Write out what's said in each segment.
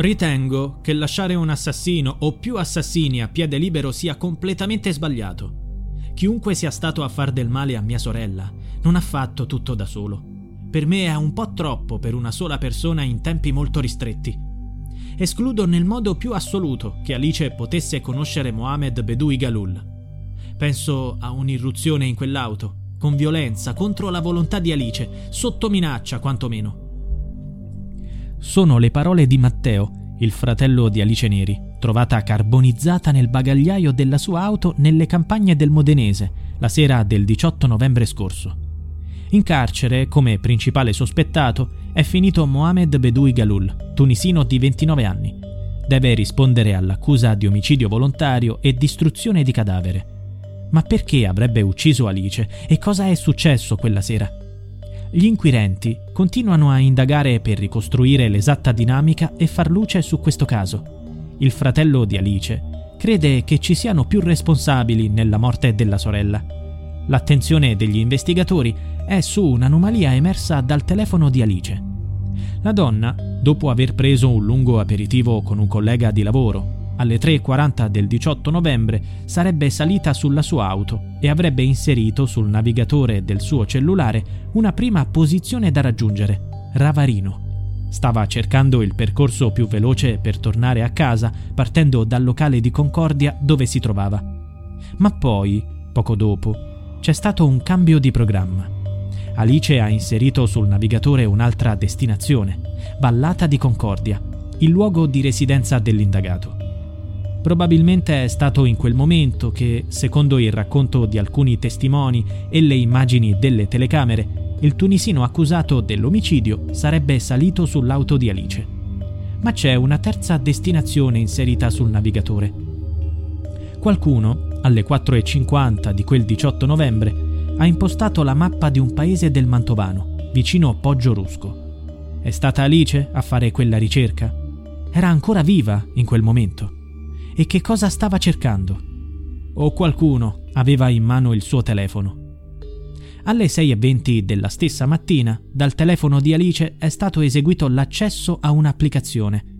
Ritengo che lasciare un assassino o più assassini a piede libero sia completamente sbagliato. Chiunque sia stato a far del male a mia sorella non ha fatto tutto da solo. Per me è un po' troppo per una sola persona in tempi molto ristretti. Escludo nel modo più assoluto che Alice potesse conoscere Mohamed Bedoui Galul. Penso a un'irruzione in quell'auto, con violenza, contro la volontà di Alice, sotto minaccia quantomeno. Sono le parole di Matteo, il fratello di Alice Neri, trovata carbonizzata nel bagagliaio della sua auto nelle campagne del Modenese la sera del 18 novembre scorso. In carcere, come principale sospettato, è finito Mohamed Bedoui Galul, tunisino di 29 anni. Deve rispondere all'accusa di omicidio volontario e distruzione di cadavere. Ma perché avrebbe ucciso Alice e cosa è successo quella sera? Gli inquirenti continuano a indagare per ricostruire l'esatta dinamica e far luce su questo caso. Il fratello di Alice crede che ci siano più responsabili nella morte della sorella. L'attenzione degli investigatori è su un'anomalia emersa dal telefono di Alice. La donna, dopo aver preso un lungo aperitivo con un collega di lavoro, alle 3.40 del 18 novembre sarebbe salita sulla sua auto e avrebbe inserito sul navigatore del suo cellulare una prima posizione da raggiungere, Ravarino. Stava cercando il percorso più veloce per tornare a casa partendo dal locale di Concordia dove si trovava. Ma poi, poco dopo, c'è stato un cambio di programma. Alice ha inserito sul navigatore un'altra destinazione, Vallata di Concordia, il luogo di residenza dell'indagato. Probabilmente è stato in quel momento che, secondo il racconto di alcuni testimoni e le immagini delle telecamere, il tunisino accusato dell'omicidio sarebbe salito sull'auto di Alice. Ma c'è una terza destinazione inserita sul navigatore. Qualcuno, alle 4.50 di quel 18 novembre, ha impostato la mappa di un paese del Mantovano, vicino Poggio Rusco. È stata Alice a fare quella ricerca? Era ancora viva in quel momento e che cosa stava cercando. O qualcuno aveva in mano il suo telefono. Alle 6.20 della stessa mattina, dal telefono di Alice è stato eseguito l'accesso a un'applicazione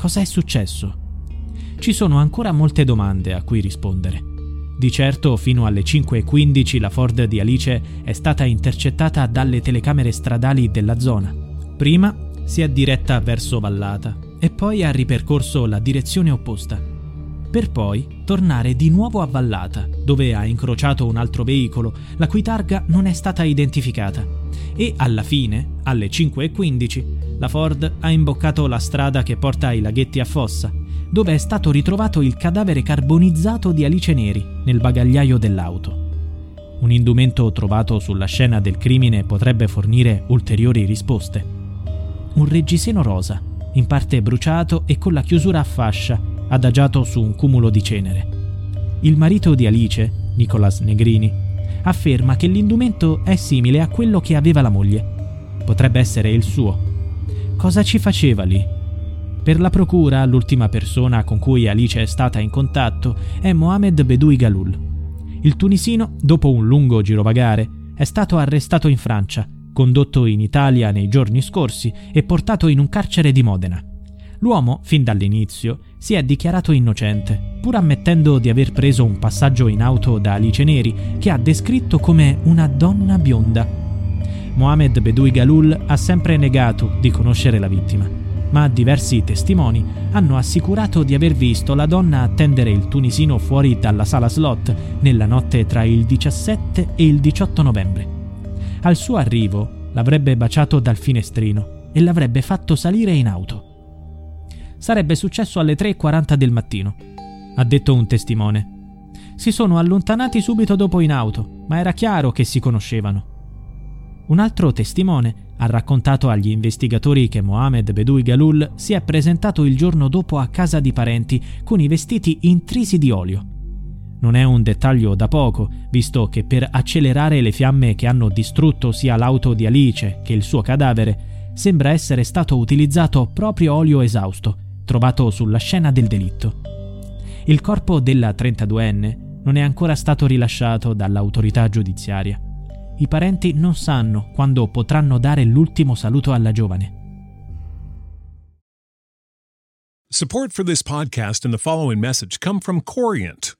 Cosa è successo? Ci sono ancora molte domande a cui rispondere. Di certo, fino alle 5.15 la Ford di Alice è stata intercettata dalle telecamere stradali della zona. Prima si è diretta verso Vallata e poi ha ripercorso la direzione opposta, per poi tornare di nuovo a Vallata, dove ha incrociato un altro veicolo, la cui targa non è stata identificata. E alla fine, alle 5.15, la Ford ha imboccato la strada che porta ai laghetti a Fossa, dove è stato ritrovato il cadavere carbonizzato di Alice Neri nel bagagliaio dell'auto. Un indumento trovato sulla scena del crimine potrebbe fornire ulteriori risposte. Un reggiseno rosa, in parte bruciato e con la chiusura a fascia, adagiato su un cumulo di cenere. Il marito di Alice, Nicolas Negrini, afferma che l'indumento è simile a quello che aveva la moglie. Potrebbe essere il suo Cosa ci faceva lì? Per la procura, l'ultima persona con cui Alice è stata in contatto è Mohamed Bedoui Galul. Il tunisino, dopo un lungo girovagare, è stato arrestato in Francia, condotto in Italia nei giorni scorsi e portato in un carcere di Modena. L'uomo, fin dall'inizio, si è dichiarato innocente, pur ammettendo di aver preso un passaggio in auto da Alice Neri, che ha descritto come una donna bionda Mohamed Bedoui Galul ha sempre negato di conoscere la vittima, ma diversi testimoni hanno assicurato di aver visto la donna attendere il tunisino fuori dalla sala slot nella notte tra il 17 e il 18 novembre. Al suo arrivo l'avrebbe baciato dal finestrino e l'avrebbe fatto salire in auto. Sarebbe successo alle 3.40 del mattino, ha detto un testimone. Si sono allontanati subito dopo in auto, ma era chiaro che si conoscevano. Un altro testimone ha raccontato agli investigatori che Mohamed Bedoui Galul si è presentato il giorno dopo a casa di parenti con i vestiti intrisi di olio. Non è un dettaglio da poco, visto che per accelerare le fiamme che hanno distrutto sia l'auto di Alice che il suo cadavere, sembra essere stato utilizzato proprio olio esausto, trovato sulla scena del delitto. Il corpo della 32enne non è ancora stato rilasciato dall'autorità giudiziaria. I parenti non sanno quando potranno dare l'ultimo saluto alla giovane. Support for this podcast and the following message come from Corient.